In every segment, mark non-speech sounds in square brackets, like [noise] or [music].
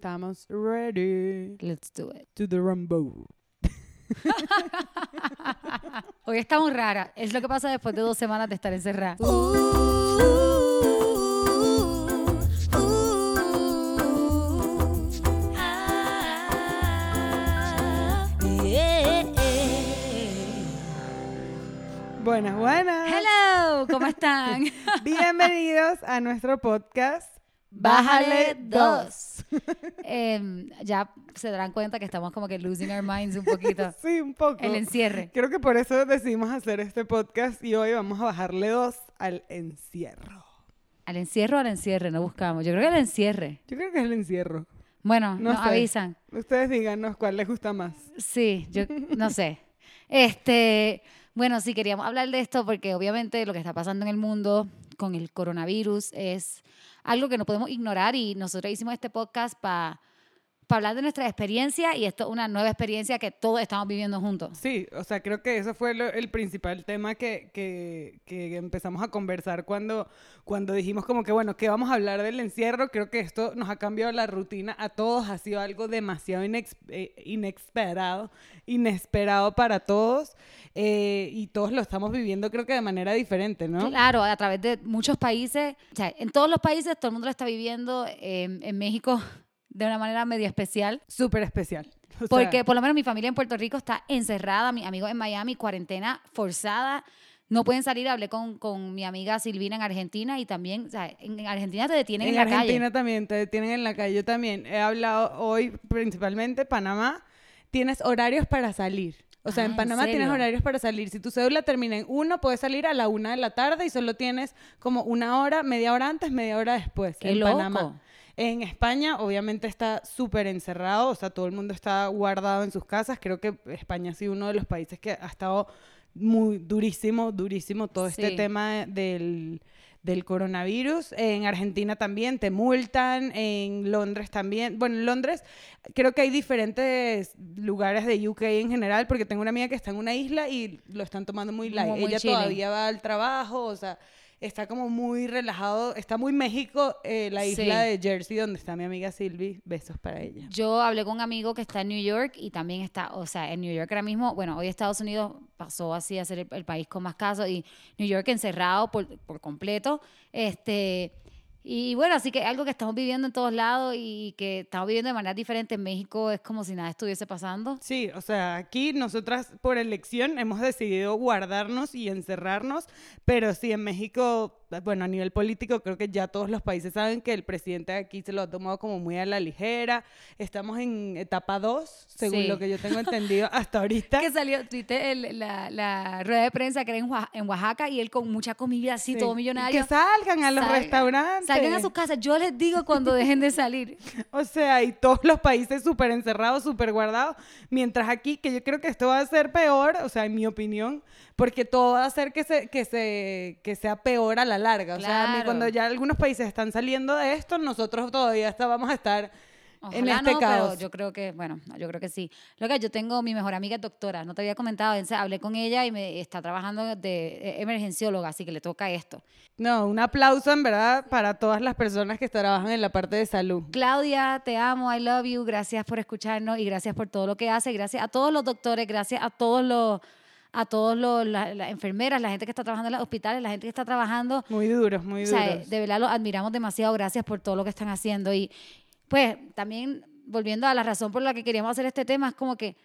Estamos ready. Let's do it. To the Rambo. [laughs] Hoy estamos rara. Es lo que pasa después de dos semanas de estar encerrada. Uh, uh, uh, buenas, buenas. Hello, ¿cómo están? [laughs] Bienvenidos a nuestro podcast Bájale dos. Em, ya se darán cuenta que estamos como que losing our minds un poquito. [laughs] sí, un poco. El encierre. Creo que por eso decidimos hacer este podcast y hoy vamos a bajarle dos al encierro. ¿Al encierro o al encierre? No buscamos. Yo creo que al encierre. Yo creo que es el encierro. Bueno, nos avisan. Ustedes díganos cuál les gusta más. Sí, yo no sé. Este, bueno, sí queríamos hablar de esto porque obviamente lo que está pasando en el mundo con el coronavirus es algo que no podemos ignorar y nosotros hicimos este podcast para hablar de nuestra experiencia y esto es una nueva experiencia que todos estamos viviendo juntos. Sí, o sea, creo que eso fue lo- el principal tema que, que- que empezamos a conversar cuando, cuando dijimos como que, bueno, que vamos a hablar del encierro. Creo que esto nos ha cambiado la rutina a todos, ha sido algo demasiado inex- eh, inesperado, inesperado para todos eh, y todos lo estamos viviendo creo que de manera diferente, ¿no? Claro, a través de muchos países, o sea, en todos los países todo el mundo lo está viviendo, em, en México de una manera medio especial. Súper especial. [laughs] O sea, Porque por lo menos mi familia en Puerto Rico está encerrada, mis amigos en Miami, cuarentena forzada. No pueden salir. Hablé con, con mi amiga Silvina en Argentina y también, o sea, en Argentina te detienen en, en la Argentina calle. también te detienen en la calle. Yo también he hablado hoy principalmente Panamá. Tienes horarios para salir. O sea, Ah, en ¿en Panamá tienes horarios para salir. Si tu cédula termina en uno, puedes salir a la una de la tarde y solo tienes como una hora, media hora antes, media hora después. ¡Qué en loco! Panamá. En España, obviamente, está súper encerrado, o sea, todo el mundo está guardado en sus casas. Creo que España ha sido uno de los países que ha estado muy durísimo, durísimo todo este Sí. tema del, del coronavirus. En Argentina también te multan, en Londres también. Bueno, en Londres creo que hay diferentes lugares de UK en general, porque tengo una amiga que está en una isla y lo están tomando muy light. Muy- Ella todavía va al trabajo, o sea, está como muy relajado. Está muy México, eh, la isla Sí. de Jersey, donde está mi amiga Silvi. Besos para ella. Yo hablé con un amigo que está en New York y también está, o sea, en New York ahora mismo, bueno, hoy Estados Unidos pasó así a ser el, el país con más casos y New York encerrado por, por completo. Este, y bueno, así que algo que estamos viviendo en todos lados y que estamos viviendo de manera diferente en México es como si nada estuviese pasando. Sí, o sea, aquí nosotras por elección hemos decidido guardarnos y encerrarnos, pero sí en México, bueno, a nivel político creo que ya todos los países saben que el presidente de aquí se lo ha tomado como muy a la ligera. Estamos en etapa 2, según Sí. lo que yo tengo entendido [laughs] hasta ahorita. Que salió, tuviste el- la, la rueda de prensa que era en, Oaxa- en Oaxaca y él con mucha comida así, Sí. todo Y millonario. Que salgan a los Salgan- restaurantes. Salgan a sus casas. Yo les digo cuando dejen de salir. [laughs] O sea, y todos los países súper encerrados, súper guardados, mientras aquí, que yo creo que esto va a ser peor, o sea, en mi opinión, porque todo va a hacer que, se, que, se, que sea peor a la larga. O sea, a mí Claro. cuando ya algunos países están saliendo de esto, nosotros todavía está- vamos a estar en este no, caos. pero yo creo que, bueno, yo creo que sí. Lo que yo tengo, mi mejor amiga es doctora, no te había comentado, entonces hablé con ella y me está trabajando de eh, emergencióloga, así que le toca esto. No, un aplauso en verdad para todas las personas que trabajan en la parte de salud. Claudia, te amo, I love you, gracias por escucharnos y gracias por todo lo que hace, gracias a todos los doctores, gracias a todos los a todos los la- las enfermeras, la gente que está trabajando en los hospitales, la gente que está trabajando Muy duros, muy O duros. sea, de verdad los admiramos demasiado. Gracias por todo lo que están haciendo. Y pues también, volviendo a la razón por la que queríamos hacer este tema, es como que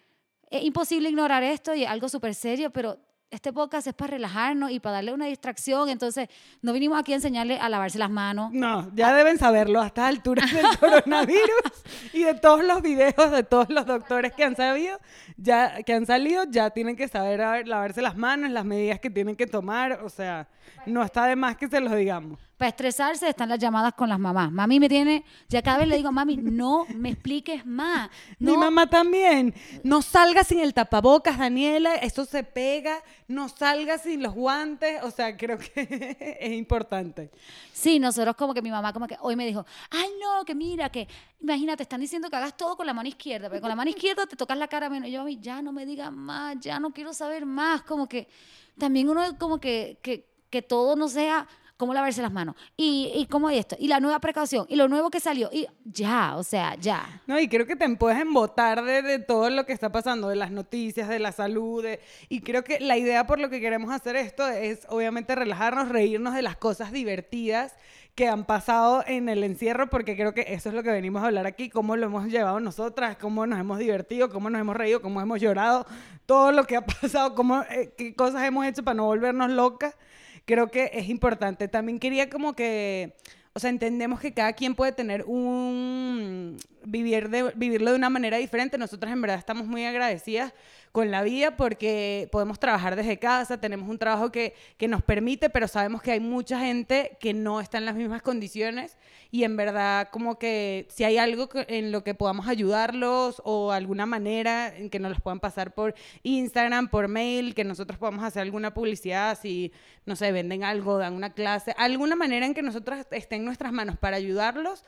es imposible ignorar esto y algo súper serio, pero este podcast es para relajarnos y para darle una distracción. Entonces, no vinimos aquí a enseñarle a lavarse las manos. No, ya deben saberlo a estas alturas del [laughs] coronavirus y de todos los videos de todos los doctores que han sabido, ya que han salido, ya tienen que saber a ver, lavarse las manos, las medidas que tienen que tomar, o sea, no está de más que se los digamos. Para estresarse están las llamadas con las mamás. Mami me tiene, ya cada vez le digo, mami, no me expliques más. No, Mi mamá también. No salga sin el tapabocas, Daniela. Eso se pega. No salga sin los guantes. O sea, creo que [laughs] es importante. Sí, nosotros como que mi mamá como que hoy me dijo, ay no, que mira, que imagínate, están diciendo que hagas todo con la mano izquierda, pero con la mano izquierda te tocas la cara menos. Yo, "Mami, ya no me digas más, ya no quiero saber más, como que también uno como que, que, que todo no sea cómo lavarse las manos, y, y cómo esto, y la nueva precaución, y lo nuevo que salió, y ya, o sea, ya. No, y creo que te puedes embotar de, de todo lo que está pasando, de las noticias, de la salud, de- y creo que la idea por lo que queremos hacer esto es obviamente relajarnos, reírnos de las cosas divertidas que han pasado en el encierro, porque creo que eso es lo que venimos a hablar aquí, cómo lo hemos llevado nosotras, cómo nos hemos divertido, cómo nos hemos reído, cómo hemos llorado, todo lo que ha [laughs] pasado, cómo, eh, qué cosas hemos hecho para no volvernos locas. Creo que es importante. También quería como que, o sea, entendemos que cada quien puede tener un vivir de, vivirlo de una manera diferente. Nosotras en verdad estamos muy agradecidas con la vida porque podemos trabajar desde casa, tenemos un trabajo que, que nos permite, pero sabemos que hay mucha gente que no está en las mismas condiciones y en verdad como que si hay algo en lo que podamos ayudarlos o alguna manera en que nos los puedan pasar por Instagram, por mail, que nosotros podamos hacer alguna publicidad, si, no sé, venden algo, dan una clase, alguna manera en que nosotros esté en nuestras manos para ayudarlos,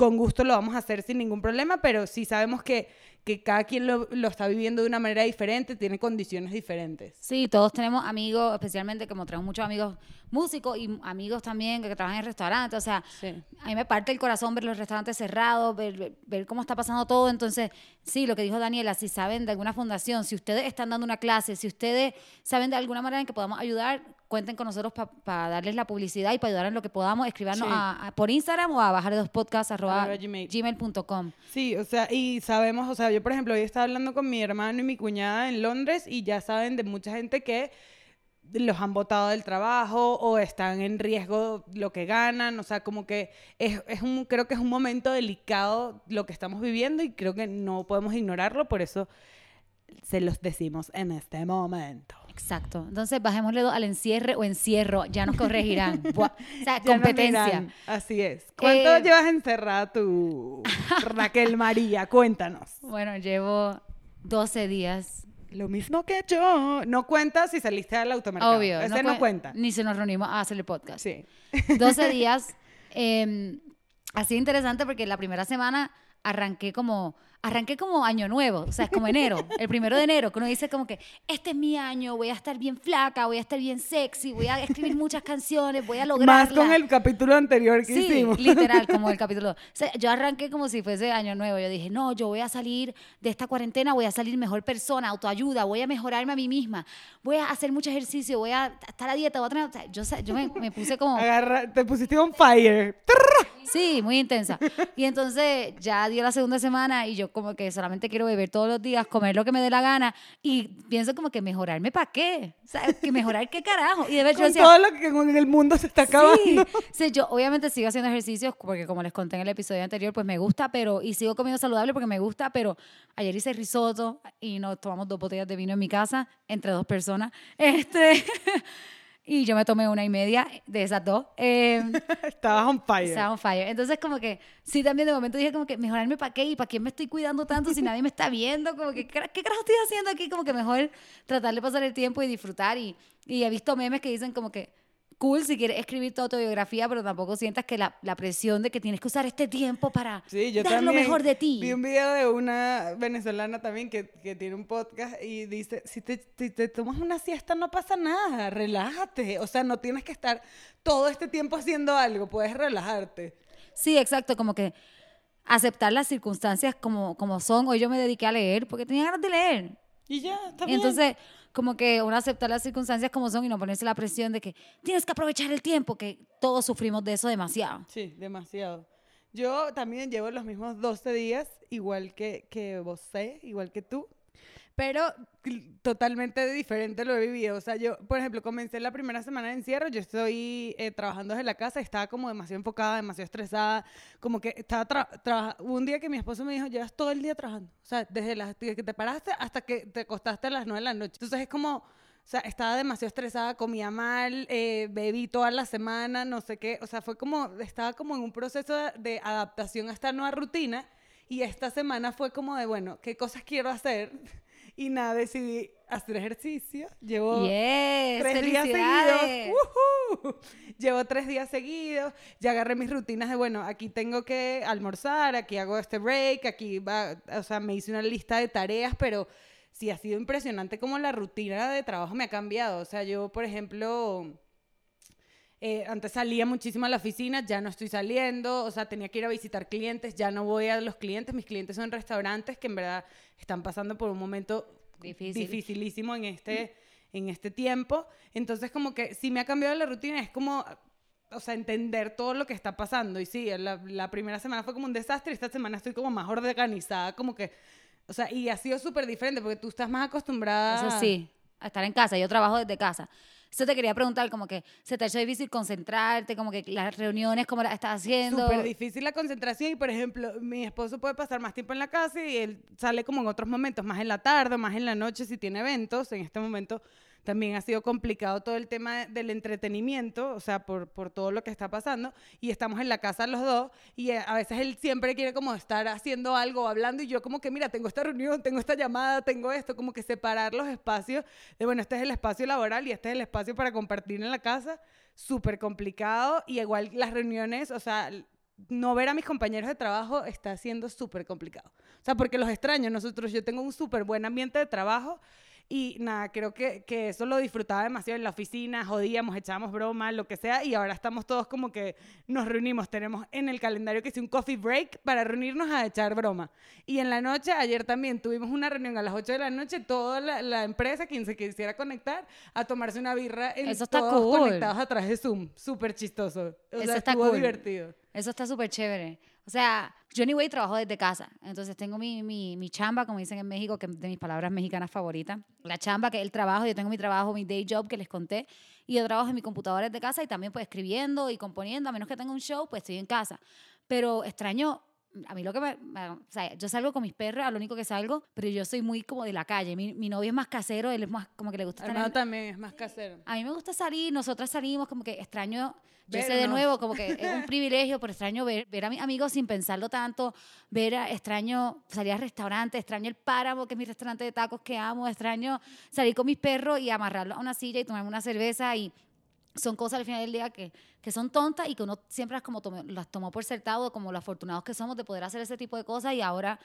con gusto lo vamos a hacer sin ningún problema, pero sí sabemos que, que cada quien lo, lo está viviendo de una manera diferente, tiene condiciones diferentes. Sí, todos tenemos amigos, especialmente como tenemos muchos amigos músicos y amigos también que trabajan en restaurantes, o sea, Sí. a mí me parte el corazón ver los restaurantes cerrados, ver, ver- ver cómo está pasando todo. Entonces, sí, lo que dijo Daniela, si saben de alguna fundación, si ustedes están dando una clase, si ustedes saben de alguna manera en que podamos ayudar, cuenten con nosotros para darles la publicidad y para ayudar en lo que podamos, escribirnos Sí. a- a- por Instagram o a bajar dos podcasts arroba Arroba gmail. gmail.com. Sí, o sea, y sabemos, o sea, yo por ejemplo hoy estaba hablando con mi hermano y mi cuñada en Londres y ya saben de mucha gente que los han botado del trabajo o están en riesgo lo que ganan, o sea, como que es, es un, creo que es un momento delicado lo que estamos viviendo y creo que no podemos ignorarlo, por eso se los decimos en este momento. Exacto. Entonces, bajémosle dos al encierre o encierro, ya nos corregirán. [laughs] Buah. o sea, competencia. Así es. ¿Cuánto Eh, llevas encerrada tú, [laughs] Raquel María? Cuéntanos. Bueno, llevo 12 días Lo mismo que yo. No cuenta si saliste al automercado. Obvio. Ese no, cuen- cuenta. Ni se nos reunimos a hacer el podcast. Sí. 12 días. eh, ha sido interesante porque la primera semana arranqué como, arranqué como año nuevo, o sea, es como enero, el primero de enero, que uno dice como que este es mi año, voy a estar bien flaca, voy a estar bien sexy, voy a escribir muchas canciones, voy a lograr Más con el capítulo anterior que Sí, hicimos. literal, como el capítulo. O sea, yo arranqué como si fuese año nuevo. Yo dije, no, yo voy a salir de esta cuarentena, voy a salir mejor persona, autoayuda, voy a mejorarme a mí misma, voy a hacer mucho ejercicio, voy a estar a dieta, voy a tener... o sea, yo, yo me, me puse como... Agarra, te pusiste on fire. Sí, muy intensa. Y entonces ya dio la segunda semana y yo como que solamente quiero beber todos los días, comer lo que me dé la gana y pienso como que mejorarme para qué. O sea, que mejorar qué carajo. Y de yo Con decía, todo lo que en el mundo se está acabando. Sí, sí, yo obviamente sigo haciendo ejercicios porque como les conté en el episodio anterior, pues me gusta, pero y sigo comiendo saludable porque me gusta, pero ayer hice risotto y nos tomamos dos botellas de vino en mi casa entre dos personas. Este [laughs] y yo me tomé una y media de esas dos. Eh, [laughs] Estabas on fire. estaba on fire. Entonces, como que, sí, también de momento dije como que mejorarme para qué y para quién me estoy cuidando tanto si nadie me está viendo, como que, ¿qué qué carajo estoy haciendo aquí? Como que mejor tratar de pasar el tiempo y disfrutar. Y, y he visto memes que dicen como que, cool si quieres escribir tu autobiografía, pero tampoco sientas que la, la presión de que tienes que usar este tiempo para Sí, yo dar lo mejor de ti. Vi un video de una venezolana también que, que tiene un podcast y dice, si te, si te tomas una siesta no pasa nada, relájate. O sea, no tienes que estar todo este tiempo haciendo algo, puedes relajarte. Sí, exacto, como que aceptar las circunstancias como, como son. Hoy yo me dediqué a leer porque tenía ganas de leer. Y ya, está bien. entonces, como que uno aceptar las circunstancias como son y no ponerse la presión de que tienes que aprovechar el tiempo, que todos sufrimos de eso demasiado. Sí, demasiado. Yo también llevo los mismos 12 días, igual que, que vos, igual que tú, pero totalmente diferente lo he vivido. O sea, yo, por ejemplo, comencé la primera semana de encierro, yo estoy eh, trabajando desde la casa, estaba como demasiado enfocada, demasiado estresada, como que estaba tra- un día que mi esposo me dijo, llevas todo el día trabajando, o sea, desde desde que te paraste hasta que te acostaste a las 9 de la noche. Entonces es como... O sea, estaba demasiado estresada, comía mal, eh, bebí toda la semana, no sé qué. O sea, fue como, estaba como en un proceso de, de adaptación a esta nueva rutina. Y esta semana fue como de, bueno, ¿qué cosas quiero hacer? Y nada, decidí hacer ejercicio. Llevo Yes, tres días seguidos. ¡Woohoo! Llevo tres días seguidos. Ya agarré mis rutinas de, bueno, aquí tengo que almorzar, aquí hago este break, aquí va, o sea, me hice una lista de tareas, pero sí ha sido impresionante cómo la rutina de trabajo me ha cambiado. O sea, yo, por ejemplo, eh, antes salía muchísimo a la oficina, ya no estoy saliendo, o sea, tenía que ir a visitar clientes, ya no voy a los clientes, mis clientes son restaurantes que en verdad están pasando por un momento Difícil. dificilísimo en este, en este tiempo. Entonces, como que sí me ha cambiado la rutina, es como, o sea, entender todo lo que está pasando. Y sí, la, la primera semana fue como un desastre, esta semana estoy como más organizada, como que, o sea, y ha sido súper diferente porque tú estás más acostumbrada. Eso sí, a estar en casa. Yo trabajo desde casa. Eso te quería preguntar, como que se te ha hecho difícil concentrarte, como que las reuniones, cómo las estás haciendo. Súper difícil la concentración y, por ejemplo, mi esposo puede pasar más tiempo en la casa y él sale como en otros momentos, más en la tarde, más en la noche si tiene eventos. En este momento también ha sido complicado todo el tema del entretenimiento, o sea, por, por todo lo que está pasando. Y estamos en la casa los dos y eh, a veces él siempre quiere como estar haciendo algo, hablando y yo como que, mira, tengo esta reunión, tengo esta llamada, tengo esto, como que separar los espacios de, bueno, este es el espacio laboral y este es el espacio para compartir en la casa. Súper complicado y igual las reuniones, o sea, no ver a mis compañeros de trabajo está siendo súper complicado. O sea, porque los extraño. Nosotros, yo tengo un súper buen ambiente de trabajo y nada, creo que, que eso lo disfrutaba demasiado en la oficina, jodíamos, echábamos broma, lo que sea, y ahora estamos todos como que nos reunimos. Tenemos en el calendario que es un coffee break para reunirnos a echar broma. Y en la noche, ayer también tuvimos una reunión a las 8 de la noche, toda la, la empresa, quien se quisiera conectar, a tomarse una birra en Eso está todos cool. conectados a través de Zoom. Súper chistoso. O Eso sea, está estuvo cool. divertido. Eso está súper chévere. O sea, yo anyway trabajo desde casa. Entonces tengo mi, mi, mi chamba, como dicen en México, que es de mis palabras mexicanas favoritas. La chamba, que es el trabajo. Yo tengo mi trabajo, mi day job que les conté. Y yo trabajo en mi computadora desde casa y también pues escribiendo y componiendo. A menos que tenga un show, pues estoy en casa. Pero extraño... A mí lo que me, me- O sea, yo salgo con mis perros, a lo único que salgo, pero yo soy muy como de la calle. Mi, mi novio es más casero, él es más como que le gusta estar también es más casero. a mí me gusta salir, nosotras salimos, como que extraño, yo sé de nuevo, como que es un privilegio, pero extraño ver, ver a mis amigos sin pensarlo tanto, ver, a- extraño salir a restaurantes, extraño el Páramo, que es mi restaurante de tacos que amo, extraño salir con mis perros y amarrarlos a una silla y tomarme una cerveza y son cosas al final del día que, que son tontas y que uno siempre las, como tomó- las tomó por sentado, como los afortunados que somos de poder hacer ese tipo de cosas y ahora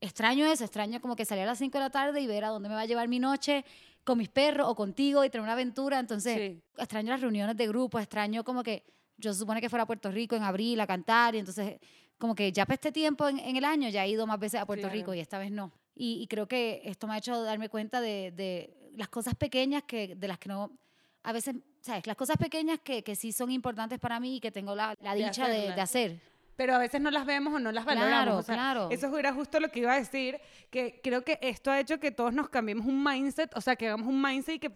extraño eso, extraño como que salir a las 5 de la tarde y ver a dónde me va a llevar mi noche con mis perros o contigo y tener una aventura, entonces Sí. extraño las reuniones de grupo, extraño como que yo se supone que fuera a Puerto Rico en abril a cantar y entonces como que ya para este tiempo en, en el año ya he ido más veces a Puerto Claro. Rico y esta vez no. Y, y creo que esto me ha hecho darme cuenta de, de las cosas pequeñas que, de las que no, a veces, ¿sabes? Las cosas pequeñas que, que sí son importantes para mí y que tengo la, la dicha de, de hacer. pero a veces no las vemos o no las valoramos. Claro, o sea, claro. Eso era justo lo que iba a decir, que creo que esto ha hecho que todos nos cambiemos un mindset, o sea, que hagamos un mindset y que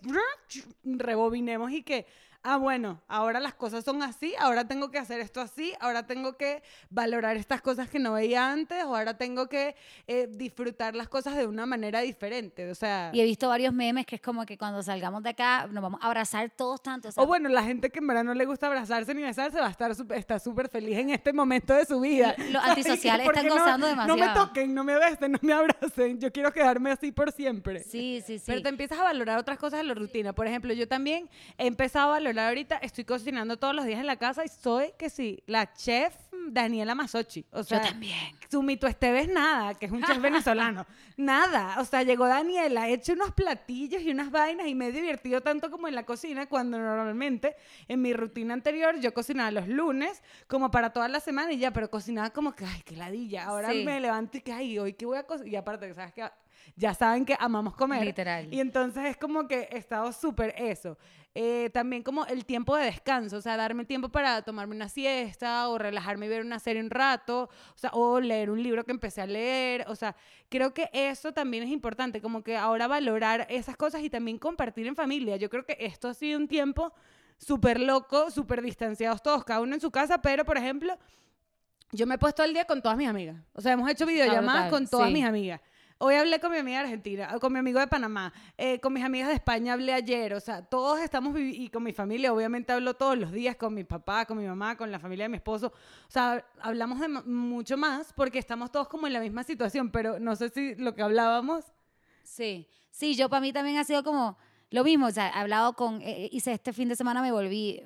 rebobinemos y que, ah, bueno, ahora las cosas son así, ahora tengo que hacer esto así, ahora tengo que valorar estas cosas que no veía antes, o ahora tengo que eh, disfrutar las cosas de una manera diferente, o sea... Y he visto varios memes que es como que cuando salgamos de acá nos vamos a abrazar todos tanto. o sea, O bueno, la gente que en verdad no le gusta abrazarse ni besarse va a estar está súper feliz en este momento de su vida. Los antisociales [laughs] están no- gozando No me demasiado. toquen, no me besen, no me abracen. Yo quiero quedarme así por siempre. Sí, sí, sí. Pero te empiezas a valorar otras cosas de la rutina. Por ejemplo, yo también he empezado a valorar ahorita, estoy cocinando todos los días en la casa y soy, que sí, la chef Daniela Masochi. O sea, también. Su mito Esteves nada, que es un chef venezolano. [laughs] Nada. O sea, llegó Daniela, he hecho unos platillos y unas vainas y me he divertido tanto como en la cocina cuando normalmente en mi rutina anterior yo cocinaba los lunes como para toda la semana y ya, pero cocinaba como que, ay, qué ladilla. Ahora Sí. me levanto y que, ay, hoy qué voy a cocinar. Y aparte, ¿sabes que Ya saben que amamos comer. Literal. Y entonces es como que he estado súper eso. Eh, también como el tiempo de descanso, o sea, darme tiempo para tomarme una siesta o relajarme y ver una serie un rato, o sea, o leer un libro que empecé a leer, o sea, creo que eso también es importante, como que ahora valorar esas cosas y también compartir en familia. Yo creo que esto ha sido un tiempo súper loco, súper distanciados todos, cada uno en su casa, pero por ejemplo, yo me he puesto al día con todas mis amigas. O sea, hemos hecho videollamadas brutal, con todas sí. mis amigas. Hoy hablé con mi amiga de Argentina, con mi amigo de Panamá, eh, con mis amigas de España hablé ayer, o sea, todos estamos y con mi familia, obviamente hablo todos los días con mi papá, con mi mamá, con la familia de mi esposo, o sea, hablamos de mucho más porque estamos todos como en la misma situación, pero no sé si lo que hablábamos, Sí, sí, yo para mí también ha sido como lo mismo, o sea, he hablado con, eh, hice este fin de semana, me volví,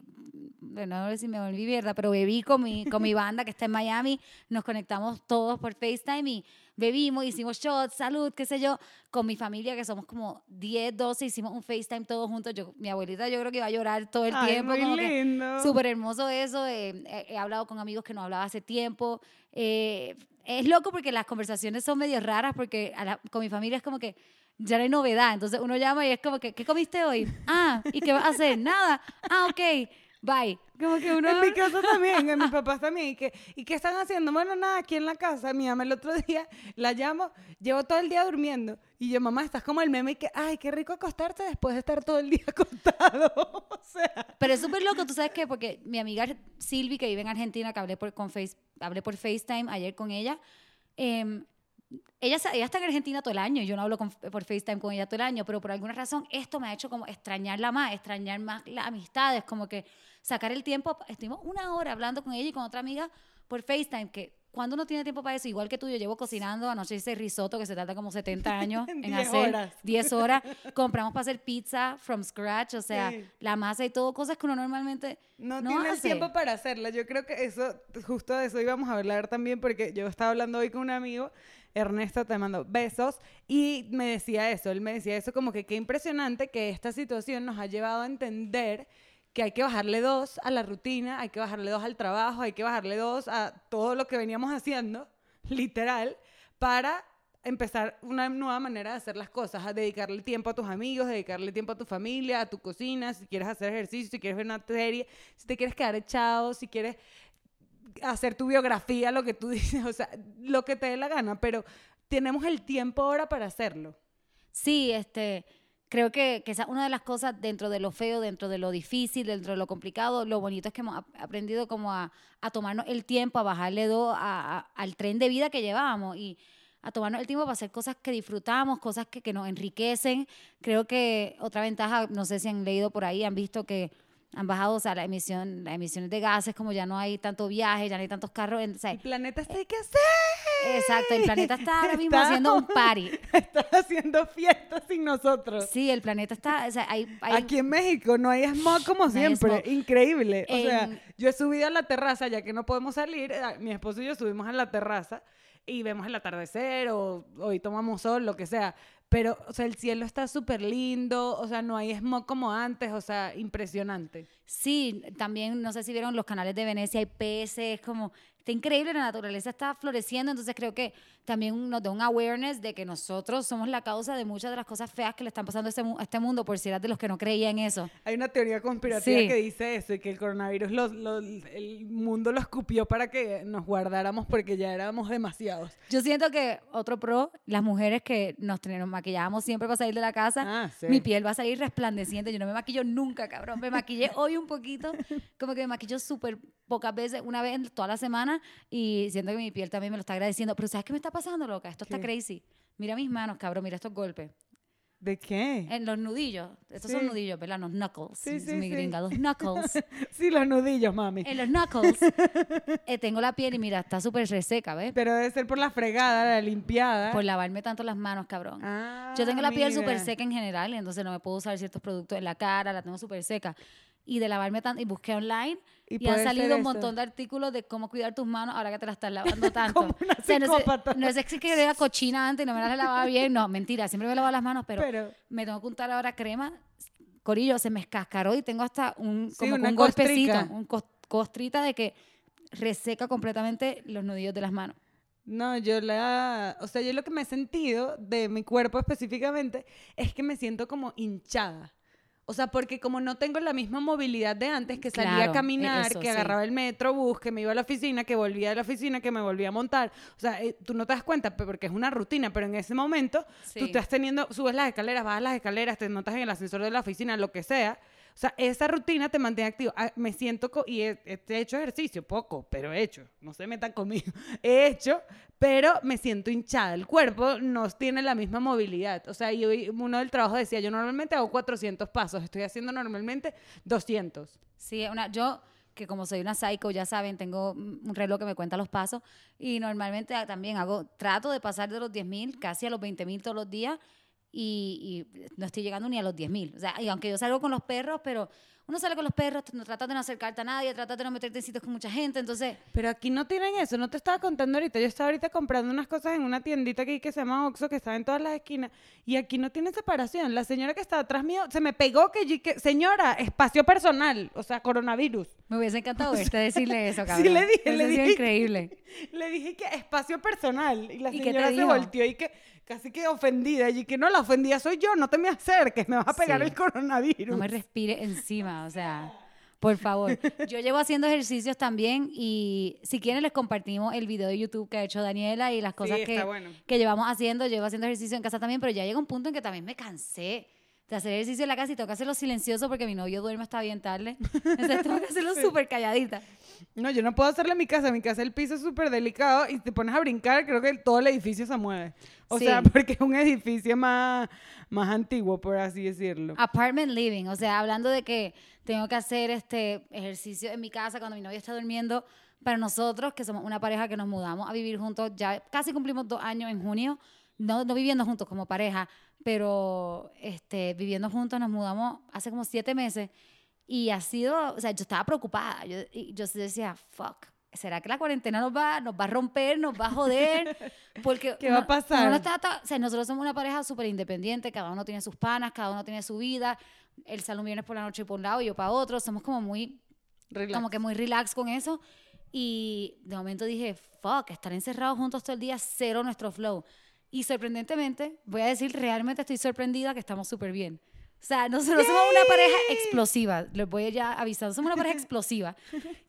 no sé si me volví mierda, pero bebí con mi, con mi banda que está en Miami, nos conectamos todos por FaceTime y bebimos, hicimos shots, salud, qué sé yo, con mi familia que somos como 10, 12, hicimos un FaceTime todos juntos. Yo, mi abuelita yo creo que iba a llorar todo el Ay, tiempo. muy como lindo. Súper hermoso eso. eh, he, he hablado con amigos que no hablaba hace tiempo. eh, es loco porque las conversaciones son medio raras porque a la- con mi familia es como que ya no hay novedad. Entonces uno llama y es como que, ¿qué comiste hoy? Ah, ¿y qué vas a hacer? Nada. Ah, ok. Bye. Como que uno... En mi casa también, en mis papás también. ¿Y qué, ¿Y qué están haciendo? Bueno, nada, aquí en la casa. Mi mamá el otro día la llamo, llevo todo el día durmiendo. Y yo, mamá, estás como el meme y que, ay, qué rico acostarte después de estar todo el día [laughs] acostado. [laughs] o sea, Pero es súper loco, ¿tú sabes qué? Porque mi amiga Silvi, que vive en Argentina, que hablé por, con face, hablé por FaceTime ayer con ella, em, ella, ella está en Argentina todo el año, yo no hablo con- por FaceTime con ella todo el año, pero por alguna razón esto me ha hecho como extrañarla más, extrañar más las amistades, como que sacar el tiempo, estuvimos una hora hablando con ella y con otra amiga por FaceTime, que cuando uno tiene tiempo para eso, igual que tú, yo llevo cocinando, anoche hice risotto que se tarda como 70 años [laughs] en 10 hacer, horas. 10 horas, compramos para hacer pizza from scratch, o sea, Sí. la masa y todo, cosas que uno normalmente no, no tienes hace. tiempo para hacerla. Yo creo que eso, justo de eso íbamos a hablar también, porque yo estaba hablando hoy con un amigo, Ernesto, te mando besos, y me decía eso, él me decía eso como que qué impresionante que esta situación nos ha llevado a entender que hay que bajarle dos a la rutina, hay que bajarle dos al trabajo, hay que bajarle dos a todo lo que veníamos haciendo, [laughs] literal, para empezar una nueva manera de hacer las cosas, a dedicarle tiempo a tus amigos, dedicarle tiempo a tu familia, a tu cocina, si quieres hacer ejercicio, si quieres ver una serie, si te quieres quedar echado, si quieres hacer tu biografía, lo que tú [laughs] dices, o sea, lo que te dé la gana, pero tenemos el tiempo ahora para hacerlo. Sí, este, creo que, que esa es una de las cosas dentro de lo feo, dentro de lo difícil, dentro de lo complicado, lo bonito es que hemos ap- aprendido como a, a tomarnos el tiempo, a bajarle dos a- al tren de vida que llevábamos y a tomarnos el tiempo para hacer cosas que disfrutamos, cosas que, que nos enriquecen. Creo que otra ventaja, no sé si han leído por ahí, han visto que han bajado, o la emisión, las emisiones de gases, como ya no hay tanto viaje, ya no hay tantos carros, El planeta está ahí que hacer. Exacto, el planeta está ahora mismo haciendo un [laughs] party. Está haciendo fiestas sin nosotros. Sí, el planeta está, o sea, hay, hay- Aquí en México no hay smog como siempre, smog. increíble. O sea, yo he subido a la terraza, ya que no podemos salir, eh, mi esposo y yo subimos a la terraza y vemos el atardecer o hoy tomamos sol, lo que sea. Pero, o sea, el cielo está súper lindo, o sea, no hay smog como antes, o sea, impresionante. Sí, también no sé si vieron los canales de Venecia, hay peces, como está increíble, la naturaleza está floreciendo, entonces creo que también nos da un awareness de que nosotros somos la causa de muchas de las cosas feas que le están pasando a este, a este mundo, por si eras de los que no creían eso. Hay una teoría conspirativa Sí. que dice eso, y que el coronavirus, lo- lo- el mundo lo escupió para que nos guardáramos porque ya éramos demasiados. Yo siento que otro pro, las mujeres que nos, nos maquillábamos siempre para salir de la casa, Ah, sí. mi piel va a salir resplandeciente. Yo no me maquillo nunca, cabrón. Me maquillé hoy un poquito, como que me maquillo súper pocas veces, una vez en toda la semana, y siento que mi piel también me lo está agradeciendo. Pero ¿sabes qué me está pasando, loca? Esto está ¿Qué? crazy. Mira mis manos, cabrón, mira estos golpes. ¿De qué? En los nudillos. Estos Sí. son nudillos, ¿verdad? Los knuckles. Sí, es sí, mi sí. gringa. Los [laughs] knuckles. Sí, los nudillos, mami. en los knuckles [laughs] eh, tengo la piel y mira, está súper reseca, ¿ves? Pero debe ser por la fregada, la limpiada. Por lavarme tanto las manos, cabrón. Ah, Yo tengo la piel súper mira. seca en general, entonces no me puedo usar ciertos productos en la cara, la tengo súper seca. Y de lavarme tanto, y busqué online Y y, han salido un montón de artículos de cómo cuidar tus manos ahora que te las estás [laughs] lavando tanto. Como una O sea, no sé- psicópata. no si que era cochina antes y no me las lavaba [laughs] bien, no, mentira, siempre me lavaba las manos, pero, Pero- me tengo que untar ahora crema. Corillo, se me escascaró y tengo hasta un, Sí, como que una un golpecito, costrica. un cos- costrita de que reseca completamente los nudillos de las manos. No, yo la, o sea, yo lo que me he sentido de mi cuerpo específicamente es que me siento como hinchada. O sea, porque como no tengo la misma movilidad de antes, que salía Claro, a caminar, eso, que sí. agarraba el metro, bus, que me iba a la oficina, que volvía de la oficina, que me volvía a montar. O sea, eh, tú no te das cuenta porque es una rutina, pero en ese momento tú estás teniendo, subes las escaleras, bajas las escaleras, te montas en el ascensor de la oficina, lo que sea. O sea, esa rutina te mantiene activo. Ah, Me siento, y he, he hecho ejercicio, poco, pero he hecho. No se metan conmigo. [laughs] He hecho, pero me siento hinchada. El cuerpo no tiene la misma movilidad. O sea, y hoy uno del trabajo decía, yo normalmente hago 400 pasos, estoy haciendo normalmente 200. Sí, una, yo que como soy una psycho, ya saben, tengo un reloj que me cuenta los pasos y normalmente ah, también hago, trato de pasar de los 10.000 casi a los 20.000 todos los días y, y no estoy llegando ni a los 10.000. O sea, y aunque yo salgo con los perros, pero uno sale con los perros, no tratas de no acercarte a nadie, tratas de no meterte en sitios con mucha gente, entonces... Pero aquí no tienen eso, no te estaba contando ahorita. Yo estaba ahorita comprando unas cosas en una tiendita aquí que se llama Oxxo, que está en todas las esquinas, y aquí no tiene separación. La señora que estaba atrás mío se me pegó que, yo- que señora, espacio personal, o sea, coronavirus. Me hubiese encantado [laughs] verte decirle eso, [laughs] cabrón. Sí le dije, le dije. increíble. [laughs] Le dije que espacio personal, y la ¿Y qué te señora se volteó y que casi que ofendida, y que no, la ofendida soy yo, no te me acerques, me vas a pegar Sí. el coronavirus. No me respire encima, o sea, por favor. Yo llevo haciendo ejercicios también y si quieren les compartimos el video de YouTube que ha hecho Daniela y las cosas que, bueno. que llevamos haciendo. Llevo haciendo ejercicio en casa también, pero ya llega un punto en que también me cansé de hacer ejercicio en la casa y tengo que hacerlo silencioso porque mi novio duerme hasta bien tarde. [laughs] Entonces tengo que hacerlo súper calladita. No, yo no puedo hacerlo en mi casa. En mi casa el piso es súper delicado y te pones a brincar, creo que todo el edificio se mueve. O Sí. sea, [laughs] porque es un edificio más, más antiguo, por así decirlo. Apartment living, o sea, hablando de que tengo que hacer este ejercicio en mi casa cuando mi novio está durmiendo. Para nosotros, que somos una pareja que nos mudamos a vivir juntos, ya casi cumplimos dos años en junio, no, no viviendo juntos como pareja, pero este, viviendo juntos nos mudamos hace como siete meses y ha sido, o sea, yo estaba preocupada, yo, yo decía, fuck, ¿será que la cuarentena nos va, nos va a romper, nos va a joder? [laughs] Porque ¿Qué va a pasar? uno no está o sea, nosotros somos una pareja súper independiente, cada uno tiene sus panas, cada uno tiene su vida, él sale un viernes por la noche por un lado y yo para otro, somos como muy, Relax. como que muy relax con eso. Y de momento dije, fuck, estar encerrados juntos todo el día, cero nuestro flow. Y sorprendentemente, voy a decir, realmente estoy sorprendida que estamos súper bien. O sea, nosotros somos una pareja explosiva. Les voy ya avisando, somos una pareja [laughs] explosiva.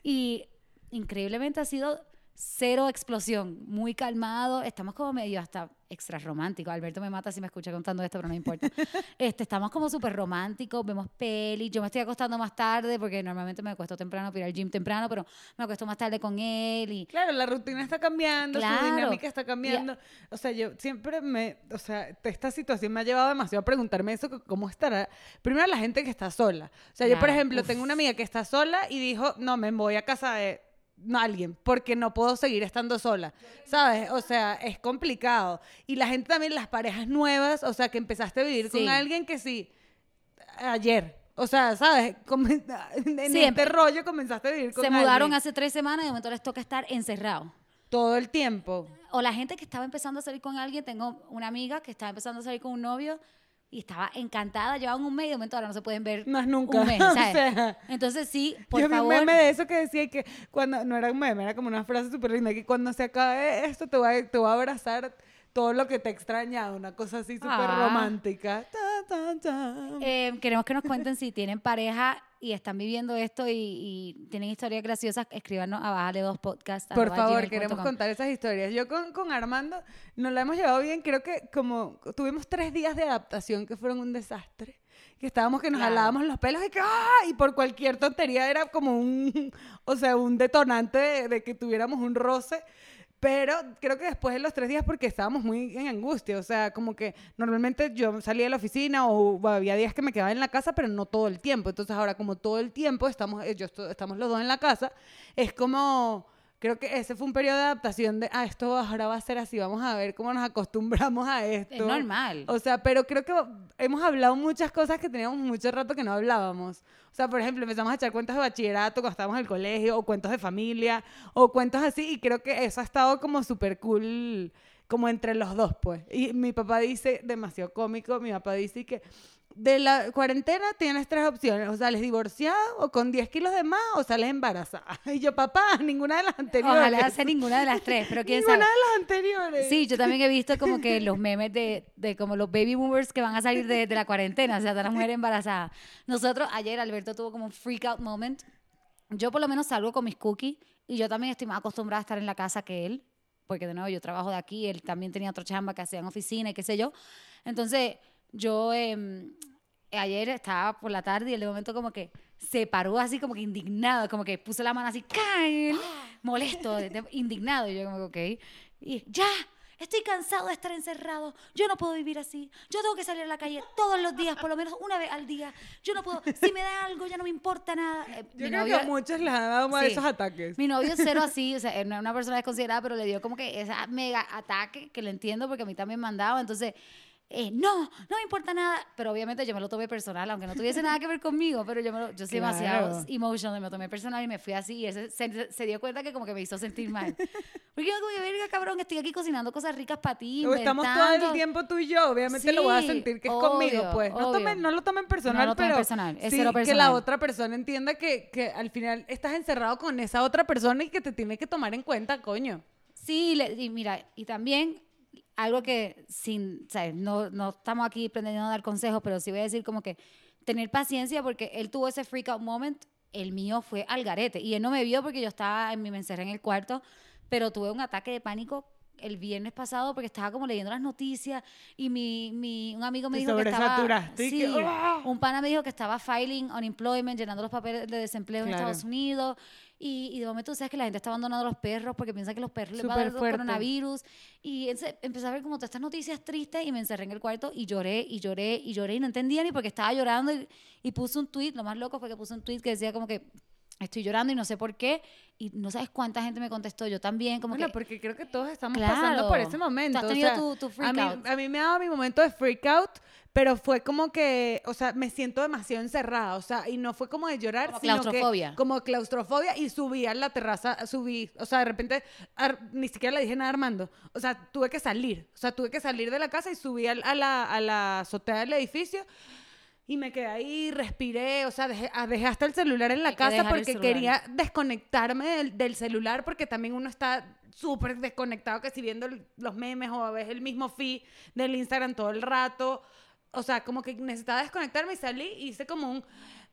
Y increíblemente ha sido cero explosión, muy calmado. Estamos como medio hasta extra románticos. Alberto me mata si me escucha contando esto, pero no importa. [laughs] Este, estamos como súper románticos, vemos peli. Yo me estoy acostando más tarde porque normalmente me acuesto temprano para ir al gym temprano, pero me acuesto más tarde con él y Claro, la rutina está cambiando, Claro. su dinámica está cambiando. O sea, yo siempre me, o sea, esta situación me ha llevado demasiado a preguntarme eso, cómo estará. Primero la gente que está sola. O sea, yo por ejemplo uf. tengo una amiga que está sola y dijo, no, me voy a casa de alguien, porque no puedo seguir estando sola, ¿sabes? O sea, es complicado. Y la gente también, las parejas nuevas, o sea, que empezaste a vivir Sí. con alguien que sí, ayer. O sea, ¿sabes? [laughs] En Sí, este rollo comenzaste a vivir con se mudaron alguien hace tres semanas y de momento les toca estar encerrados. todo el tiempo. O la gente que estaba empezando a salir con alguien, tengo una amiga que estaba empezando a salir con un novio y estaba encantada, llevaban un mes y de momento ahora no se pueden ver Más nunca. un mes, [laughs] O ¿sabes? sea, Entonces sí, por yo vi un favor. meme de eso que decía que cuando, no era un meme, era como una frase súper linda, que cuando se acabe esto te voy a, te voy a abrazar todo lo que te he extrañado, una cosa así súper Ah. romántica. Ta, ta, ta. Eh, queremos que nos cuenten si tienen pareja y están viviendo esto y, y tienen historias graciosas, escríbanos a Bájale Dos Podcast. Por favor, queremos com. contar esas historias. Yo con, con Armando nos la hemos llevado bien. Creo que como tuvimos tres días de adaptación que fueron un desastre. Que estábamos que nos Claro. jalábamos los pelos y que ¡ah! Y por cualquier tontería era como un, [laughs] o sea, un detonante de, de que tuviéramos un roce. Pero creo que después de los tres días, porque estábamos muy en angustia, o sea, como que normalmente yo salía de la oficina o había días que me quedaba en la casa, pero no todo el tiempo. Entonces ahora como todo el tiempo estamos, eh, yo estamos los dos en la casa, es como, creo que ese fue un periodo de adaptación de, ah, esto ahora va a ser así, vamos a ver cómo nos acostumbramos a esto. Es normal. O sea, pero creo que hemos hablado muchas cosas que teníamos mucho rato que no hablábamos. O sea, por ejemplo, empezamos a echar cuentos de bachillerato cuando estábamos en el colegio, o cuentos de familia, o cuentos así, y creo que eso ha estado como súper cool, como entre los dos, pues. Y mi papá dice, demasiado cómico, mi papá dice que de la cuarentena tienes tres opciones, o sales divorciado, o con 10 kilos de más, o sales embarazada. [laughs] Y yo, papá, ninguna de las anteriores. Ojalá sea ninguna de las tres, pero quién [laughs] ninguna sabe. de las anteriores. Sí, yo también he visto como que [laughs] los memes de, de como los baby boomers que van a salir de, de la cuarentena, o sea, de la mujer embarazada. Nosotros, ayer Alberto tuvo como un freak out moment. Yo por lo menos salgo con mis cookies y yo también estoy más acostumbrada a estar en la casa que él, porque de nuevo yo trabajo de aquí, él también tenía otra chamba que hacía en oficina y qué sé yo. Entonces, yo em, ayer estaba por la tarde y él de momento como que se paró así como que indignado, como que puso la mano así, ¡caen! molesto, indignado. Y yo como que, ok. Y ya, estoy cansado de estar encerrado. Yo no puedo vivir así. Yo tengo que salir a la calle todos los días, por lo menos una vez al día. Yo no puedo, si me da algo ya no me importa nada. Eh, Yo mi creo novio- que a muchos les han dado más Sí. esos ataques. mi novio es cero [laughs] así, o sea, no es una persona desconsiderada, pero le dio como que ese mega ataque que le entiendo porque a mí también me han dado. Entonces, eh, no, no me importa nada. Pero obviamente yo me lo tomé personal, aunque no tuviese nada que ver conmigo, pero yo, me lo, yo soy Claro. demasiado emotional, me lo tomé personal y me fui así. Y ese se, se dio cuenta que como que me hizo sentir mal. Porque yo como que, verga, cabrón, estoy aquí cocinando cosas ricas para ti, estamos todo el inventando". tiempo tú y yo, obviamente lo voy a Sí, sentir que es obvio, conmigo, pues. No, tomen, no lo tomen personal, No lo tomen pero personal, es sí cero que la personal. otra persona entienda que, que al final estás encerrado con esa otra persona y que te tiene que tomar en cuenta, coño. Sí, le- y mira, y también algo que sin, ¿sabes? No, no estamos aquí pretendiendo dar consejos, pero sí voy a decir como que tener paciencia porque él tuvo ese freak out moment, el mío fue al garete. Y él no me vio porque yo estaba en mi me encerré en el cuarto, pero tuve un ataque de pánico el viernes pasado porque estaba como leyendo las noticias y mi, mi un amigo me dijo que estaba sí, que, ¡ah! un pana me dijo que estaba filing unemployment llenando los papeles de desempleo en. Estados Unidos y, y de momento sabes que la gente está abandonando a los perros porque piensa que los perros les va a dar el coronavirus. Y empecé a ver como todas estas noticias tristes y me encerré en el cuarto y lloré y lloré y lloré y no entendía ni porque estaba llorando y, y puse un tweet, lo más loco fue que puse un tweet que decía como que estoy llorando y no sé por qué y no sabes cuánta gente me contestó, yo también como Bueno, que porque creo que todos estamos Claro. pasando por ese momento. has o tenido sea, tu- tu a freak mí, out. a mí me ha dado mi momento de freak out, pero fue como que, o sea, me siento demasiado encerrada, o sea, y no fue como de llorar, Como sino claustrofobia. que como claustrofobia y subí a la terraza, subí, o sea, de repente Ar- ni siquiera le dije nada a Armando, o sea, tuve que salir, o sea, tuve que salir de la casa y subí al- a, la, a la azotea del edificio. Y me quedé ahí, respiré, o sea, dejé, ah, dejé hasta el celular en la Hay casa porque quería desconectarme del, del celular porque también uno está súper desconectado que si viendo los memes o a veces el mismo feed del Instagram todo el rato. O sea, como que necesitaba desconectarme y salí y hice como un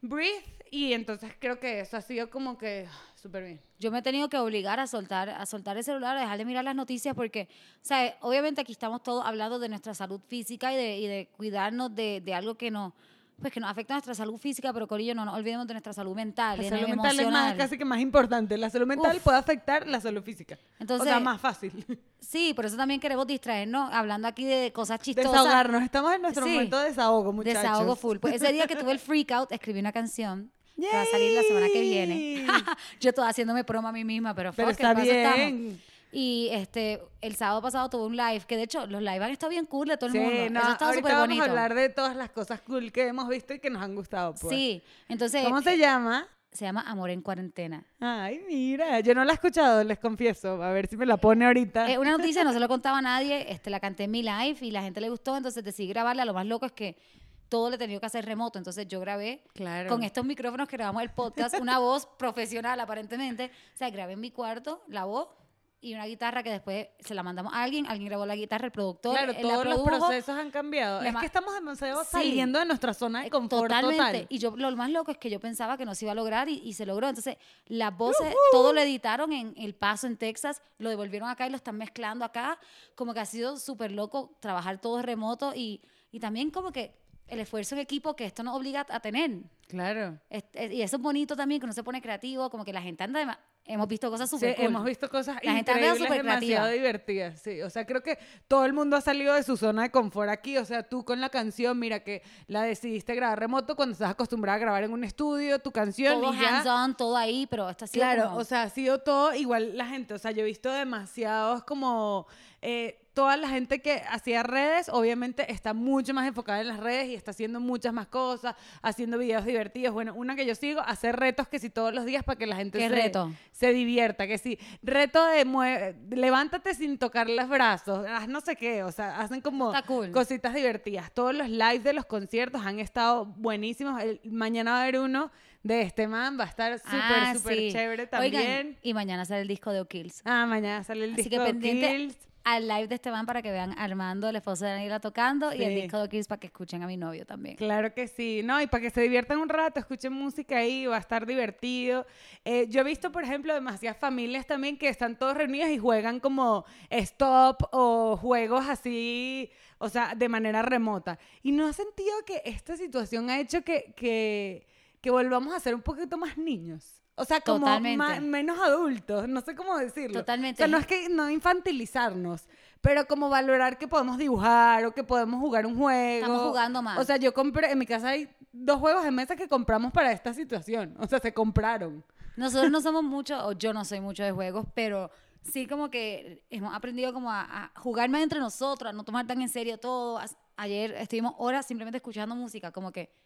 breathe y entonces creo que eso ha sido como que súper bien. yo me he tenido que obligar a soltar, a soltar el celular, a dejar de mirar las noticias porque, o sea, obviamente aquí estamos todos hablando de nuestra salud física y de, y de cuidarnos de, de algo que nos, pues que nos afecta nuestra salud física, pero Corillo, no nos olvidemos de nuestra salud mental, La salud mental es más, emocional. casi que más importante. La salud mental Uf. puede afectar la salud física. Entonces- o sea, más fácil. Sí, por eso también queremos distraernos hablando aquí de cosas chistosas. Desahogarnos. Estamos en nuestro Sí. momento de desahogo, muchachos. Desahogo full. Pues ese día que tuve el freak out, escribí una canción que va a salir la semana que viene. [laughs] Yo estoy haciéndome promo a mí misma, pero, Pero fuck, está ¿qué paso estamos? Y este, el sábado pasado tuve un live, que de hecho los live han estado bien cool de todo el Sí, mundo. no, Eso ha estado ahorita súper vamos bonito. a hablar de todas las cosas cool que hemos visto y que nos han gustado. Pues. Sí, entonces ¿Cómo se eh, llama? se llama Amor en Cuarentena. Ay, mira, yo no la he escuchado, les confieso. A ver si me la pone ahorita. Es una noticia, no se lo contaba a nadie, este, la canté en mi live y la gente le gustó, entonces decidí grabarla. Lo más loco es que todo le he tenido que hacer remoto, entonces yo grabé Claro. con estos micrófonos que grabamos el podcast, una voz profesional aparentemente. O sea, grabé en mi cuarto la voz y una guitarra que después se la mandamos a alguien, alguien grabó la guitarra, el productor, Claro, él la todos los procesos han cambiado. Es que estamos demasiado Sí. saliendo de nuestra zona de Eh, confort Totalmente. total. Y yo lo más loco es que yo pensaba que no se iba a lograr y, y se logró. Entonces, las voces, todo lo editaron en El Paso, en Texas, lo devolvieron acá y lo están mezclando acá. Como que ha sido súper loco trabajar todo remoto y, y también como que el esfuerzo en equipo que esto nos obliga a tener. Claro. Es- es- y eso es bonito también, que uno se pone creativo, como que la gente anda... de Hemos visto cosas Sí, súper cool. hemos visto cosas La gente anda increíbles, súper demasiado creativa. divertidas. Sí, o sea, creo que todo el mundo ha salido de su zona de confort aquí. O sea, tú con la canción, mira que la decidiste grabar remoto cuando estás acostumbrada a grabar en un estudio, tu canción Todo y ya. hands-on, todo ahí, pero esto ha sido Claro, como- o sea, ha sido todo igual la gente, o sea, yo he visto demasiados como eh, toda la gente que hacía redes, obviamente está mucho más enfocada en las redes y está haciendo muchas más cosas, haciendo videos divertidos. Bueno, una que yo sigo, hacer retos que si todos los días para que la gente ¿Qué se, reto? se divierta, que si reto de mue- levántate sin tocar los brazos, haz no sé qué, o sea, hacen como cool. cositas divertidas. Todos los lives de los conciertos han estado buenísimos. El- mañana va a haber uno de este man, va a estar súper, Ah, súper sí. chévere Oigan, también. y mañana sale el disco de O'Kills. Ah, mañana sale el Así disco que de pendiente Kills. Al live de Esteban para que vean Armando, el esposo de Daniela, tocando y el disco de Kills para que escuchen a mi novio también. Claro que sí, no, y para que se diviertan un rato, escuchen música ahí, va a estar divertido. Eh, yo he visto, por ejemplo, demasiadas familias también que están todos reunidos y juegan como stop o juegos así, o sea, de manera remota. Y no ha sentido que esta situación ha hecho que, que, que volvamos a ser un poquito más niños. O sea, como menos adultos, no sé cómo decirlo. Totalmente. O sea, no es que no infantilizarnos, pero como valorar que podemos dibujar o que podemos jugar un juego. Estamos jugando más. O sea, yo compré, en mi casa hay dos juegos de mesa que compramos para esta situación. O sea, se compraron. Nosotros no [laughs] somos mucho, o yo no soy mucho de juegos, pero sí como que hemos aprendido como a, a jugar más entre nosotros, a no tomar tan en serio todo. Ayer estuvimos horas simplemente escuchando música, como que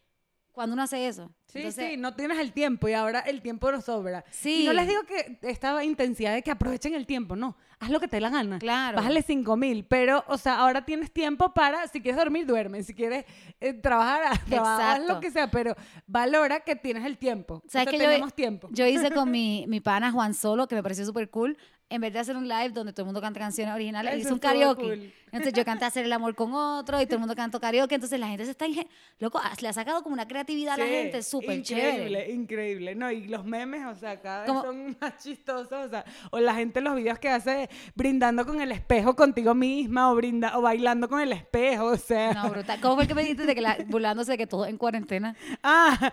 cuando uno hace eso. Sí, entonces, sí, no tienes el tiempo y ahora el tiempo nos sobra. Sí. Y no les digo que esta intensidad de que aprovechen el tiempo, no. Haz lo que te dé la gana. Claro. Bájale 5 mil, pero, o sea, ahora tienes tiempo para, si quieres dormir, duerme. Si quieres eh, trabajar, [laughs] haz, trabaja, haz lo que sea, pero valora que tienes el tiempo. ¿Sabes o sea, que yo- tenemos tiempo. Yo hice con [laughs] mi, mi pana Juan Solo, que me pareció súper cool, en vez de hacer un live donde todo el mundo canta canciones originales, Eso hice un karaoke. cool. Entonces yo canté Hacer el amor con otro y todo el mundo cantó karaoke. Entonces la gente se está... Loco, le ha sacado como una creatividad a la gente súper increíble, chévere. increíble. No, y los memes, o sea, cada vez son [laughs] más chistosos, o sea, o la gente los videos que hace brindando con el espejo contigo misma o brinda o bailando con el espejo, o sea. No, brutal. ¿Cómo fue el que me dijiste de que la, burlándose de que todo en cuarentena? Ah,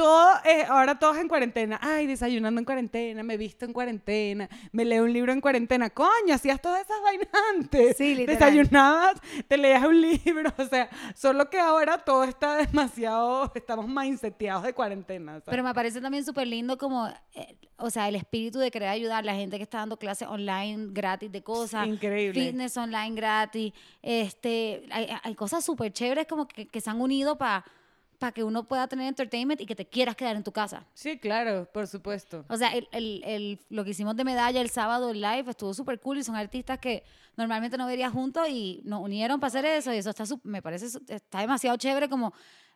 todo, eh, ahora todos en cuarentena. Ay, desayunando en cuarentena, me visto en cuarentena, me leo un libro en cuarentena. Coño, hacías todas esas vainas antes. Sí, literal. Desayunabas, te leías un [laughs] libro, o sea, solo que ahora todo está demasiado, estamos mindseteados de cuarentena. ¿sabes? Pero me parece también súper lindo como, eh, o sea, el espíritu de querer ayudar a la gente que está dando clases online gratis de cosas. Increíble. Fitness online gratis. Este, hay, hay cosas súper chéveres como que, que se han unido para que uno pueda tener entertainment y que te quieras quedar en tu casa. Sí, claro, por supuesto. O sea, el, el- el- lo que hicimos de medalla el sábado en live estuvo súper cool y son artistas que normalmente no vería juntos y nos unieron para hacer eso y eso está me parece está demasiado chévere como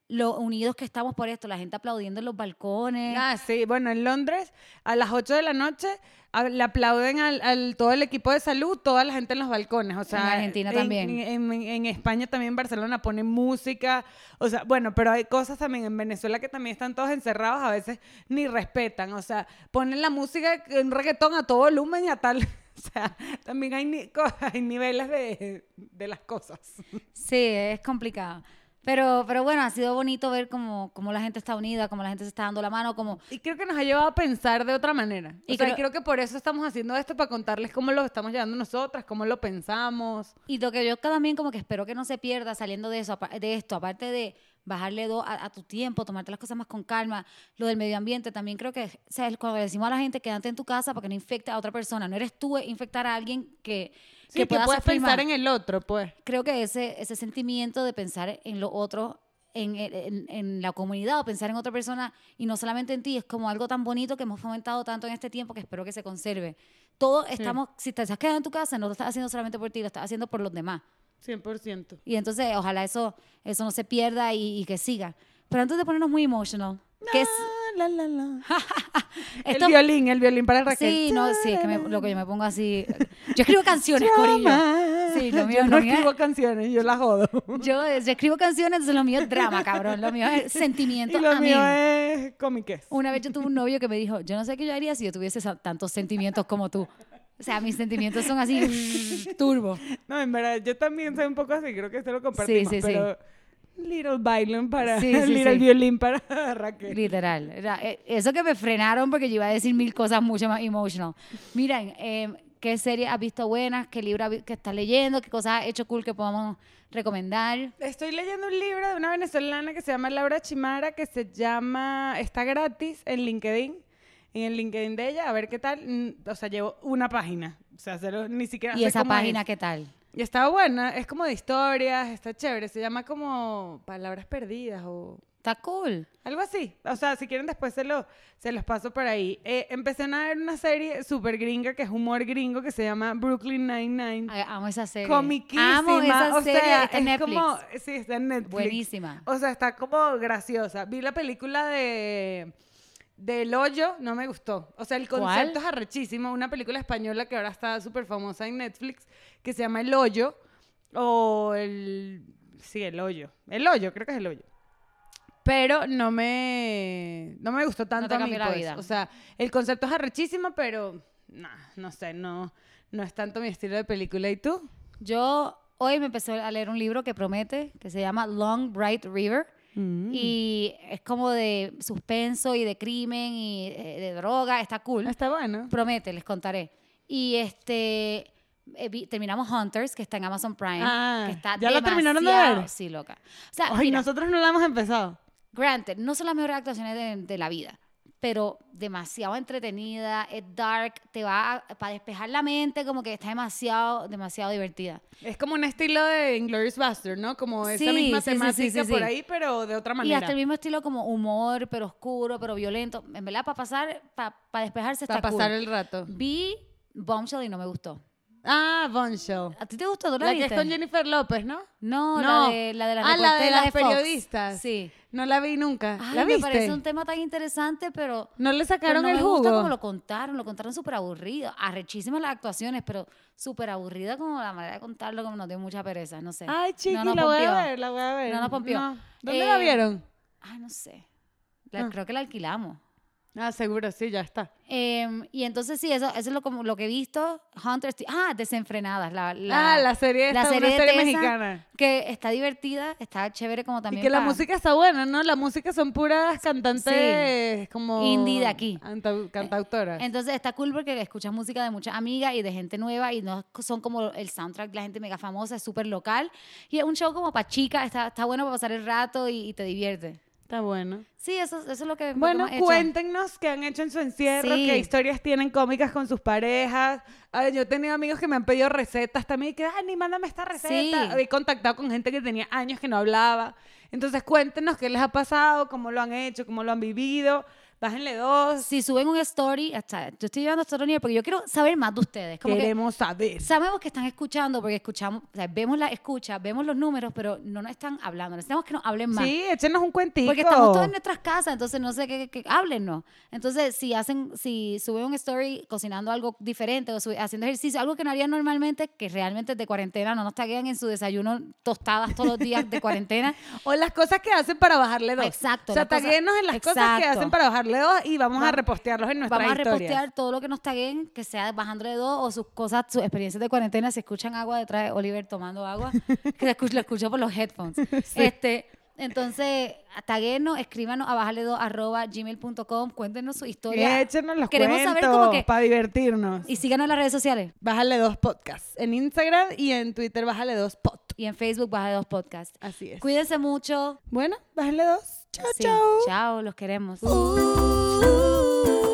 lo unidos que estamos por esto, la gente aplaudiendo en los balcones. Ah, sí, bueno, en Londres a las 8 de la noche a- le aplauden al, al- todo el equipo de salud, toda la gente en los balcones, o sea, Argentina en- también. En, en- en España también, Barcelona ponen música, o sea, bueno, pero hay cosas también en Venezuela que también están todos encerrados, a veces ni respetan, o sea, ponen la música en reggaetón a todo volumen y a tal, [laughs] o sea, también hay, ni- co- [laughs] hay niveles de, de las cosas. Sí, es complicado. Pero, pero bueno, ha sido bonito ver cómo, cómo la gente está unida, cómo la gente se está dando la mano, como Y creo que nos ha llevado a pensar de otra manera. Y creo, que por eso estamos haciendo esto, para contarles cómo lo estamos llevando nosotras, cómo lo pensamos. Y lo que yo también como que espero que no se pierda saliendo de eso, de esto, aparte de bajarle dos a, a tu tiempo, tomarte las cosas más con calma, lo del medio ambiente, también creo que, o sea, cuando decimos a la gente quédate en tu casa para que no infecte a otra persona, no eres tú infectar a alguien que, Sí, que, pueda puedes sufrir pensar en el otro, pues. Creo que ese, ese sentimiento de pensar en lo otro, en, en- en la comunidad o pensar en otra persona y no solamente en ti, es como algo tan bonito que hemos fomentado tanto en este tiempo que espero que se conserve. Todos estamos, si te estás quedando en tu casa, no lo estás haciendo solamente por ti, lo estás haciendo por los demás. 100%. Y entonces, ojalá eso, eso no se pierda y, y que siga. Pero antes de ponernos muy emotional, que es, La, la, la. [laughs] esto- el violín, el violín para Raquel. sí, no, sí, es que me, lo que yo me pongo así. Yo escribo [laughs] canciones, Corillo. Sí, lo mío, yo no lo mío es- escribo canciones, yo las jodo. [laughs] Yo, yo escribo canciones, entonces lo mío es drama, cabrón. Lo mío es sentimiento. y lo mío es cómiques. Una vez yo tuve un novio que me dijo, yo no sé qué yo haría si yo tuviese tantos sentimientos como tú. O sea, mis sentimientos son así, turbo. No, en verdad, yo también soy un poco así, creo que esto lo compartimos, sí, sí. pero Little Violin para, Sí, sí, [laughs] Little sí. violín para [laughs] Raquel. Literal. Era, eh, eso que me frenaron porque yo iba a decir mil cosas mucho más emotional. Miren, eh, ¿qué serie has visto buenas? ¿Qué libro que estás leyendo? ¿Qué cosas has hecho cool que podamos recomendar? Estoy leyendo un libro de una venezolana que se llama Laura Chimara, que se llama, está gratis en LinkedIn, en el LinkedIn de ella, a ver qué tal. Mm, O sea, llevo una página, o sea, cero- ni siquiera ¿Y esa cómo es. página qué tal? Y está buena, es como de historias, está chévere, se llama como Palabras Perdidas o Está cool. algo así. O sea, si quieren después se, lo, se los paso por ahí. Eh, empecé a ver una serie súper gringa, que es humor gringo, que se llama Brooklyn Nine-Nine. Amo esa serie. Comiquísima. Amo esa o serie. sea, está en es Netflix. como... Sí, está en Netflix. Buenísima. O sea, está como graciosa. Vi la película de... Del hoyo, no me gustó. O sea, el ¿Cuál? concepto es arrechísimo. Una película española que ahora está súper famosa en Netflix, que se llama El hoyo. O el... Sí, El hoyo. El hoyo, creo que es El hoyo. Pero no me, no me gustó tanto te a mí, la pues. vida. O sea, el concepto es arrechísimo, pero... nah, no sé, no, no es tanto mi estilo de película. ¿Y tú? Yo hoy me empecé a leer un libro que promete, que se llama Long Bright River. Mm. Y es como de suspenso y de crimen y eh, de droga. Está cool. Está bueno. Promete, les contaré. Y este eh, vi- terminamos Hunters, que está en Amazon Prime. Ah, que está ¿ya la terminaron de ver? Sí, loca. O sea, Ay, mira, nosotros no la hemos empezado. granted, no son las mejores actuaciones de, de la vida. Pero demasiado entretenida, es dark, te va a- para despejar la mente, como que está demasiado, demasiado divertida. Es como un estilo de Inglourious Bastard, ¿no? Como esa Sí, misma sí, temática sí, por ahí, pero de otra Y manera. hasta el mismo estilo como humor, pero oscuro, pero violento. En verdad, para pasar, para despejarse está Para pasar cool. el rato. Vi Bombshell y no me gustó. Ah, Bombshell. ¿A ti te gustó? ¿Tú la, La que es con Jennifer López, ¿no? No, No. la de la de las Ah, la de las periodistas. Sí. No la vi nunca. Ay, ¿La me viste? parece un tema tan interesante, pero ¿No le sacaron no el me jugo? gusta como lo contaron, lo contaron súper aburrido. Arrechísimas las actuaciones, pero súper aburrida como la manera de contarlo, como nos dio mucha pereza, no sé. Ay, chiqui, No la voy a ver, la voy a ver. No nos pompió. ¿Dónde Eh, la vieron? Ay, no sé. La- Ah. Creo que la alquilamos. Ah, seguro, sí, ya está. Em, y entonces sí, eso, eso es lo, como, lo que he visto. Hunter, ah, Desenfrenadas. La, la- ah, la serie la esta, serie una serie Tessa, mexicana. Que está divertida, está chévere como también Y que la música está buena, ¿no? La música son puras cantantes como... Indie de aquí. cantau- Cantautoras. Entonces está cool porque escuchas música de muchas amigas y de gente nueva y no son como el soundtrack de la gente mega famosa, es súper local. Y es un show como para chicas, está, está bueno para pasar el rato y, y te divierte. Está bueno. Sí, eso, eso es lo que Bueno, hemos hecho. cuéntenos qué han hecho en su encierro, Sí. qué historias tienen cómicas con sus parejas. Ay, yo he tenido amigos que me han pedido recetas también, que, ay, ni mándame esta receta. Sí. He contactado con gente que tenía años que no hablaba. Entonces, cuéntenos qué les ha pasado, cómo lo han hecho, cómo lo han vivido. Bájenle dos. Si suben un story, hasta, yo estoy llevando esto porque yo quiero saber más de ustedes. Como que Queremos saber. sabemos que están escuchando porque escuchamos, o sea, vemos la escucha, vemos los números, pero no nos están hablando. Necesitamos que nos hablen más. Sí, échenos un cuentito. Porque estamos todos en nuestras casas, entonces no sé qué, háblennos. Entonces, si hacen, si suben un story cocinando algo diferente o sube- haciendo ejercicio, algo que no harían normalmente, que realmente de cuarentena, no nos taguean en su desayuno tostadas todos los días de cuarentena. [laughs] O las cosas que hacen para bajarle dos. Exacto, O sea, taguenos en las cosas que hacen para bajarle dos y vamos a repostearlos en nuestras Vamos a historias. repostear todo lo que nos taguen, que sea bajándole dos o sus cosas, sus experiencias de cuarentena. Si escuchan agua detrás de Oliver tomando agua, [laughs] que lo escucho, lo escucho por los headphones. [laughs] Este, entonces, taguenos, escríbanos a bajarle dos arroba gmail.com, cuéntenos su historia. Échenos los Queremos cuentos saber como que- para divertirnos. Y síganos en las redes sociales. Bájale dos podcasts. En Instagram y en Twitter, bájale dos pod. Y en Facebook, Bájale dos podcast. Así es. Cuídense mucho. Bueno, bájale dos. Chao, Sí, chao. Chao, los queremos. Uh.